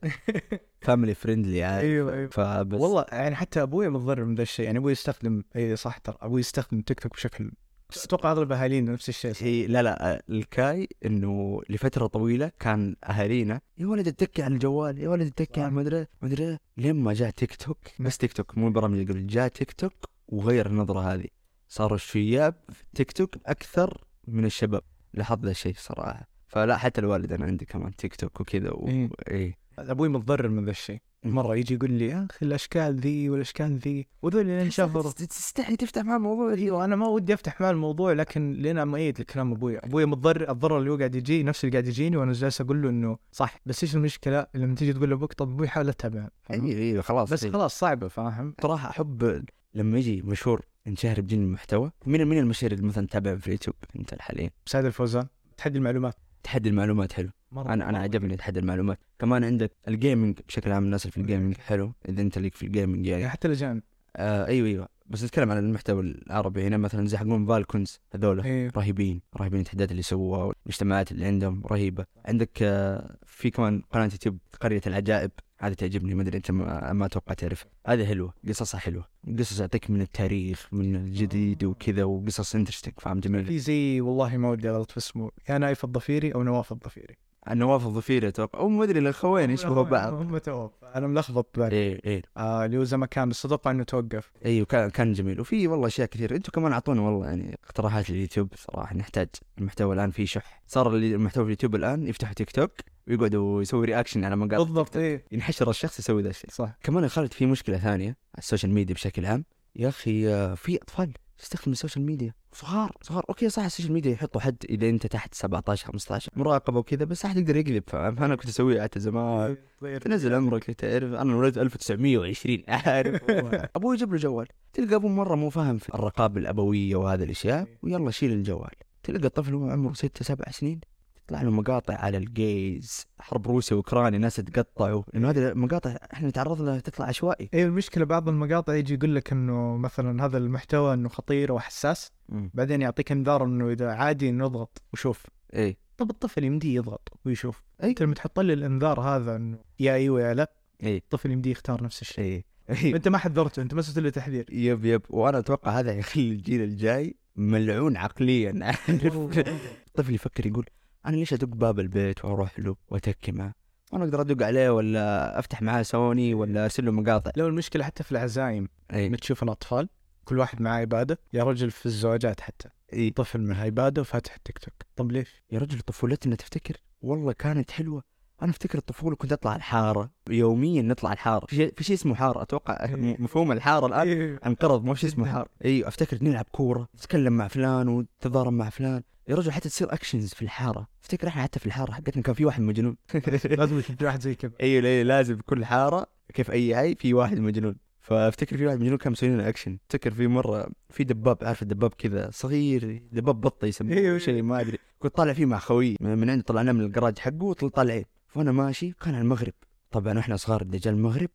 family friendly عارف أيوه أيوه. فبس. والله يعني حتى أبوي متضرر من ذا الشيء يعني أبوي يستخدم أي صح ترى أبوي يستخدم تيك توك بشكل بس أتوقع أغلب أهالينا نفس الشيء؟ هي لا لا الكاي إنه لفترة طويلة كان أهالينا يا ولد اتكي على الجوال يا ولد اتكي على المدري مدري لين ما جاء تيك توك بس تيك توك مو البرامج اللي قبل جاء تيك توك وغير النظرة هذه. صاروا الشياب في تيك توك أكثر من الشباب. لاحظت ذا الشيء صراحة. فلا حتى الوالد أنا عندي كمان تيك توك وكذا و... إيه. إيه. أبوي متضرر من ذا الشيء. مرة يجي يقول لي يا أخي الأشكال ذي والأشكال ذي. وذول اللي انشهروا تستحي تفتح معاه موضوع. أيوه أنا ما ودي أفتح معاه الموضوع لكن لين مؤيد لكلام أبوي. أبوي متضرر الضرر اللي هو قاعد يجي نفس اللي قاعد يجيني وأنا جالس أقول له إنه صح. بس إيش المشكلة؟ لما تيجي تقول لأبوك طب أبوي حاول اتابع؟ أيوه أيوه خلاص بس إيه. خلاص صعبه فاهم؟ صراحة أحب لما يجي مشهور ينشهر بجد المحتوى. مين مين المشاهير اللي مثلا تتابع في اليوتيوب أنت الحاليا؟ سعد الفوزان. تحدي المعلومات. تحدي المعلومات حلو. مرة أنا أنا عجبني تحدي المعلومات. كمان عندك ال gaming بشكل عام الناس اللي في ال gaming حلو إذا أنت ليك في ال gaming يعني. يعني حتى الأجانب. آه أيوه أيوه. بس نتكلم عن المحتوى العربي. هنا مثلا زي حقون فالكونز هذولا إيه. رهيبين رهيبين التحديات اللي سووها والاجتماعات اللي عندهم رهيبة. عندك آه في كمان قناة يوتيوب قرية العجائب. هذه تعجبني ما أدري أنت ما, أتوقع تعرف. هذه حلوة قصصها حلوة. قصص تعطيك من التاريخ من الجديد وكذا وقصص interesting فاهم؟ جميل. في زي والله ما ودي أغلط في اسمه يا نايف الضفيري أو نواف الضفيري نواف الظفيري أتوقع. أو ما أدري الاخوين يشبهوا بعض هم توقف أنا ملخبط بالي إيه إيه. آه اللي هو زي ما كان بس أتوقع انه توقف. أيوه كان كان جميل. وفي والله أشياء كثير أنتم كمان اعطونا والله يعني اقتراحات لليوتيوب. صراحة نحتاج المحتوى الآن فيه شح. صار المحتوى في اليوتيوب الآن يفتحوا تيك توك. ويقعدوا يسوي reaction على مقاطع بالضبط إيه. ينحشر الشخص يسوي ذا الشيء. صح. كمان يا خالد في مشكلة ثانية على السوشيال ميديا بشكل عام. يا أخي آه، في أطفال يستخدموا السوشيال ميديا. صغار صغار. okay صح السوشيال ميديا يحطوا حد إذا أنت تحت 17 15 مراقبة وكذا بس أحد يقدر يقلب فاهم؟ أنا كنت اسويها حتى زمان. تنزل عمرك تعرف أنا ولدت 1920 عارف أبوي يجيب له جوال. تلقى أبوه مرة مو فاهم في الرقابة الأبوية وهذه الأشياء ويلا شيل الجوال. تلقى الطفل وهو عمره ستة سبع سنين. تطلع له مقاطع على الجيز حرب روسيا وأوكرانيا ناس تقطعوا. لأنه هذه المقاطع إحنا نتعرض لها تطلع عشوائي. إيه المشكلة بعض المقاطع يجي يقول لك إنه مثلا هذا المحتوى إنه خطير وحساس بعدين يعطيك إنذار إنه إذا عادي انه اضغط وشوف إيه. طب الطفل يمديه يضغط ويشوف. أنت لما تحط لي الإنذار هذا إنه يا إيوه يا لا إيه. الطفل يمديه يختار نفس الشيء. إيه. إيه. أنت ما حذرته أنت ما سويت له تحذير. yep yep. وأنا أتوقع هذا يخلي الجيل الجاي ملعون عقليا. عارف الطفل يفكر يقول أنا ليش أدق باب البيت وأروح له وأتكي معه؟ أنا أقدر أدق عليه ولا أفتح معاه سوني ولا أرسل له مقاطع. لو المشكلة حتى في العزايم إي. لما تشوف الأطفال كل واحد معاه ايباده يا رجل في الزواجات حتى. إي. طفل من ايباده وفاتح التيك توك. طب ليش؟ يا رجل طفولتنا تفتكر؟ والله كانت حلوة. أنا أفتكر الطفولة كنت أطلع الحارة. يوميا نطلع الحارة. في شيء في شيء اسمه حارة أتوقع مفهوم الحارة الآن. انقرض ما في شيء اسمه. حارة. أيوه أفتكر نلعب كورة نتكلم مع فلان وتتضارب مع فلان. يا رجل حتى تصير actions في الحارة. افتكر إحنا حتى في الحارة حقتنا كان في واحد مجنون. لازم يكون في واحد زي كذا. أيوه لازم كل حارة كيف أي هاي في واحد مجنون. فأفتكر في واحد مجنون كان مسوي لنا اكشن افتكر في مرة في دباب عارف الدباب كذا؟ صغير دباب بطه يسموه أيوه. شيء ما أدري. كنت طالع فيه مع خوي من من عند طلعناه من الجراج حقه وطالعين فأنا ماشي كان على المغرب. طبعا إحنا صغار دجال المغرب.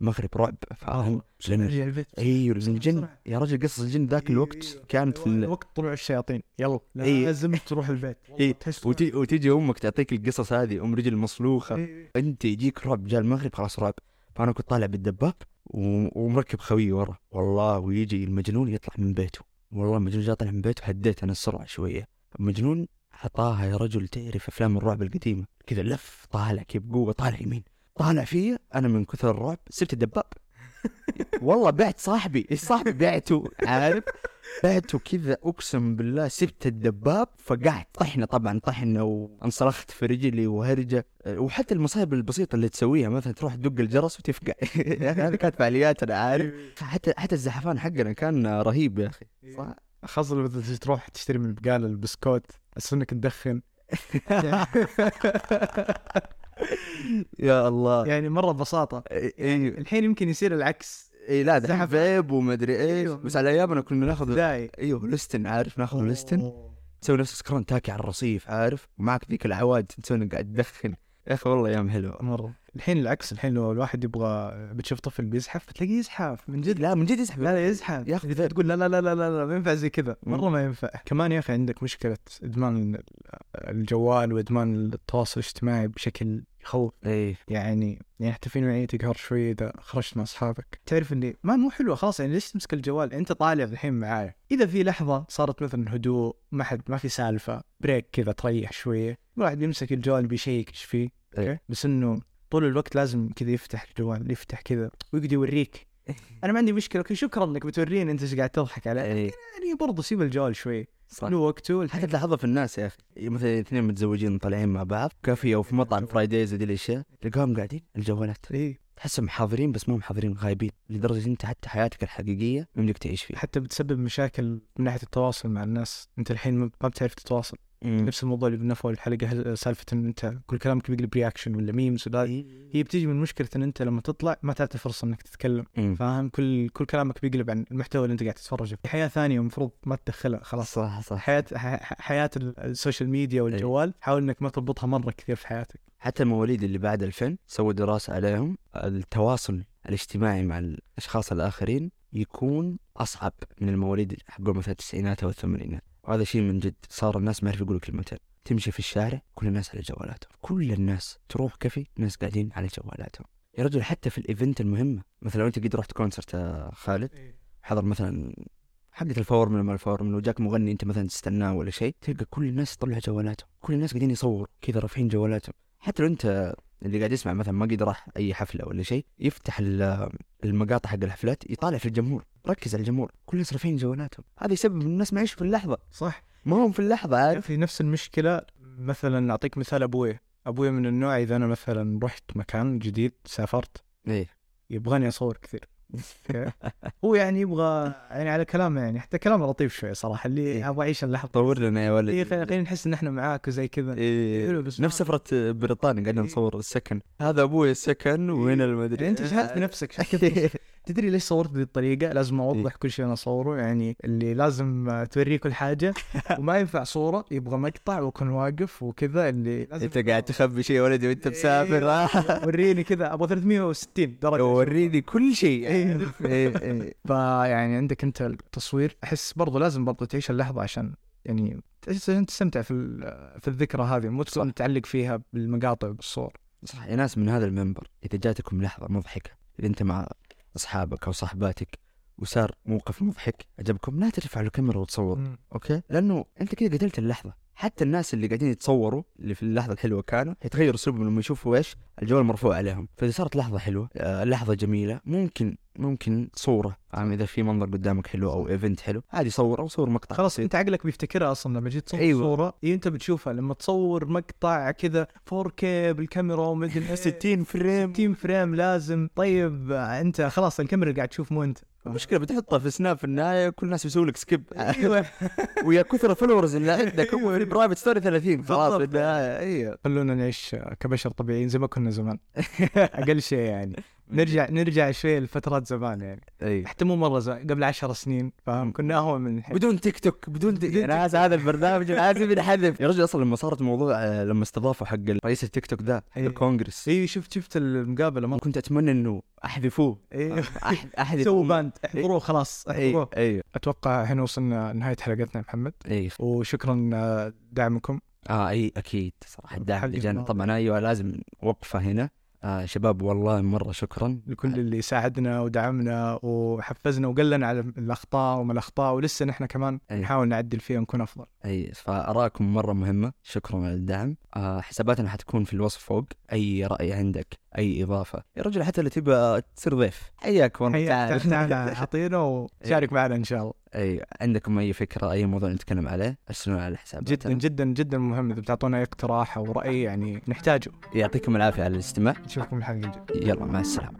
مغرب رعب فاهم لأن- رجع البيت أيوه الجن. يا رجل قصص الجن ذاك الوقت أيوه. كانت في ال... وقت طلوع الشياطين يلا إيه. لازم تروح البيت إيه. تحس وتي... وتيجي أمك تعطيك القصص هذه أم رجل مصلوخة إيه. أنت يجيك رعب جاء المغرب خلاص رعب فأنا كنت طالع بالدباب و... ومركب خويي ورا والله ويجي المجنون يطلع من بيته والله المجنون جاء طلع من بيته هديت أنا السرعة شوية المجنون حطاها يا رجل تعرف أفلام الرعب القديمة كذا لف طالع كيف بقوه طالع يمين طالع فيا أنا من كثر الرعب سبت الدباب. والله بعت صاحبي إيش صاحبي بعته عارف؟ بعته كذا أقسم بالله سبت الدباب فقعت طحنة طبعا طحنة وانصرخت في رجلي وهرجة. وحتى المصايب البسيطة اللي تسويها مثلا تروح تدق الجرس وتفقع. هذه كانت فعاليات أنا عارف؟ حتى حتى الزحفان حقنا كان رهيب يا أخي. صح؟ خاصة لما تروح تشتري من البقالة البسكوت بس انك تدخن. يا الله. يعني مرة ببساطة. أيوه الحين يمكن يصير العكس. اي لا زحف. فيب ومدري إيش. أيوه. بس على أيامنا كنا ناخذ داي. أيوه لستن عارف؟ ناخذ لستن. تسوي نفسك سكران تاكي على الرصيف عارف؟ ومعك ذيك العواد تسوي انك قاعد تدخن. يا أخي والله أيام حلوة. مرة. الحين العكس الحين لو الواحد يبغى بتشوف طفل بيزحف بتلاقيه يزحف. من جد. لا من جد يسحب لا لا يزحف. يا إذا تقول لا لا لا لا لا, ما ينفع زي كذا. مرة ما ينفع. كمان يا أخي عندك مشكلة إدمان الجوال وإدمان التواصل الاجتماعي بشكل يخوف. إيه يعني يعني حتى في نوعية تقهر شوي إذا خرجت مع أصحابك. تعرف إني ما مو حلوة خلاص يعني ليش تمسك الجوال؟ أنت طالع الحين معايا إذا في لحظة صارت مثلا هدوء ما حد ما في سالفة بريك كذا تريح شوية الواحد يمسك الجوال بيشيك إيش فيه؟ إيه. بس إنه طول الوقت لازم كذا يفتح الجوال يفتح كذا ويقعد يوريك. أنا ما عندي okay شكرا إنك بتوريني أنت إيش قاعد تضحك عليه إيه. يعني برضه سيب الجوال شوي صح. له وقته حتى تلاحظها في الناس يا أخي. مثلا اثنين متزوجين طالعين مع بعض كافيه أو في مطعم فرايديز ودي الأشياء تلقاهم قاعدين الجوالات. إيه تحسهم حاضرين بس مو حاضرين غايبين. لدرجة أنت حتى حياتك الحقيقية يمديك تعيش فيها. حتى بتسبب مشاكل من ناحية التواصل مع الناس. أنت الحين ما ما بتعرف تتواصل. مم. نفس الموضوع اللي قلناه في أول الحلقة سالفة إن أنت كل كلامك بيقلب reaction ولا memes ولا هي بتيجي من مشكلة إن أنت لما تطلع ما تعطي فرصة إنك تتكلم مم. فاهم؟ كل كل كلامك بيقلب عن المحتوى اللي أنت قاعد تتفرج فيه حياة ثانية المفروض ما تدخلها خلاص. صح صح. حياة حياة ال- السوشيال ميديا والجوال حاول إنك ما تربطها مرة كثير في حياتك. حتى المواليد اللي بعد 2000 سووا دراسة عليهم التواصل الاجتماعي مع الأشخاص الآخرين يكون أصعب من المواليد حقهم مثلا التسعينات أو الثمانينات. وهذا شيء من جد صار الناس ما يعرفوا يقولوا كلمتين. تمشي في الشارع كل الناس على جوالاتهم. كل الناس تروح كافي الناس قاعدين على جوالاتهم. يا رجل حتى في ال event المهمة مثلا لو أنت قد رحت concert يا خالد حضر مثلا حقة الفورمولا ما الفورمولا وجاك مغني أنت مثلا تستناه ولا شيء تلقى كل الناس يطلعوا جوالاتهم. كل الناس قاعدين يصوروا كذا رافعين جوالاتهم. حتى لو أنت اللي قاعد يسمع مثلا ما قد راح أي حفلة ولا شيء يفتح ال- المقاطع حق الحفلات يطالع في الجمهور ركز على الجمهور كل الناس رافعين جوالاتهم. هذا يسبب الناس ما يعيشوا في اللحظة. صح. ما هم في اللحظة. عارف في نفس المشكلة مثلا أعطيك مثال أبوي. أبوي من النوع إذا أنا مثلا رحت مكان جديد سافرت إيه. يبغاني أصور كثير؟ هو يعني يبغى يعني على كلامه يعني حتى كلامه لطيف شوي صراحة اللي إيه. أبغى أعيش اللحظة. طور لنا يا ولد. إيه، خلينا نحس إن إحنا معاك وزي كذا. إيه. نفس سفرة بريطانيا قاعدين إيه. نصور السكن. هذا أبوي السكن وهنا المدري؟ يعني أنت جهلت بنفسك شكلك تدري ليش صورت بهذه الطريقة؟ لازم أوضح كل شيء أنا اصوره يعني اللي لازم توريه كل حاجة. وما ينفع صورة يبغى مقطع وأكون واقف وكذا اللي لازم أنت قاعد تخبي شيء يا ولدي وأنت مسافر آه. وريني كذا أبغى 360 درجة وريني كل شيء. إيه. إيه، إيه. فيعني عندك أنت التصوير أحس برضو لازم برضو تعيش اللحظة عشان يعني إن تستمتع في في الذكرى هذه. مو تكون تعلق فيها بالمقاطع بالصور صح يا ناس من هذا المنبر إذا جاتكم لحظة مضحكة إذا أنت مع أصحابك أو صاحباتك وصار موقف مضحك عجبكم لا ترفع له كاميرا وتصور okay؟ لأنه أنت كذا قتلت اللحظة. حتى الناس اللي قاعدين يتصوروا اللي في اللحظة الحلوة كانوا يتغير اسلوبهم لما يشوفوا إيش؟ الجوال مرفوع عليهم. فإذا صارت لحظة حلوة آه لحظة جميلة ممكن ممكن صورة. فاهم؟ إذا في منظر قدامك حلو أو event حلو عادي صور أو صور مقطع. خلاص أنت عقلك بيفتكرها أصلا لما جيت تصور أيوة. صورة إيه أنت بتشوفها لما تصور مقطع كذا 4K بالكاميرا ومدري إيه. 60 frame. 60 frame لازم. طيب أنت خلاص الكاميرا قاعد تشوف مو أنت. المشكلة بتحطها في سناب في النهاية كل الناس بيسووا لك skip أيوه. ويا كثر ال followers اللي عندك هم في private story 30 خلاص في بالضبط. النهايه أيوه. خلونا نعيش كبشر طبيعيين زي ما كنا زمان. أقل شيء يعني. نرجع نرجع شوي لفترات زمان يعني. أيوه حتى مو مرة زمان قبل عشر سنين فاهم؟ كنا اهون من الحين. بدون تيك توك بدون تيك توك. ناس هذا البرنامج لازم ينحذف. يا رجل أصلا لما صارت موضوع آه، لما استضافوا حق رئيس التيك توك ذا أيوة. الكونغرس. إي شفت شفت المقابلة مرة. كنت أتمنى إنه أحذفوه. أيوه أح- احذف سووا banned احظروه خلاص احظروه. أيوه أتوقع الحين وصلنا نهاية حلقتنا يا محمد. أيوه وشكرا آه، دعمكم. آه إي أكيد. صراحة الدعم اللي جانا. طبعا أيوه لازم وقفه هنا. آه شباب والله مرة شكرا لكل اللي ساعدنا ودعمنا وحفزنا وقال لنا على الأخطاء وما الأخطاء ولسه نحن كمان أيوة. نحاول نعدل فيها ونكون أفضل أي فارائكم مرة مهمة. شكرا على الدعم. آه حساباتنا حتكون في الوصف فوق. أي رأي عندك أي إضافة. يا رجل حتى اللي تبغى تصير ضيف. حياك والله. تعال. تعال اعطينا وشارك معنا إن شاء الله. أي عندكم أي فكرة أي موضوع نتكلم عليه ارسلونا على حساباتنا. جدا جدا جدا مهم. إذا بتعطونا أي اقتراح أو رأي يعني نحتاجه. يعطيكم العافية على الاستماع. نشوفكم الحلقة الجاية. يلا مع السلامة.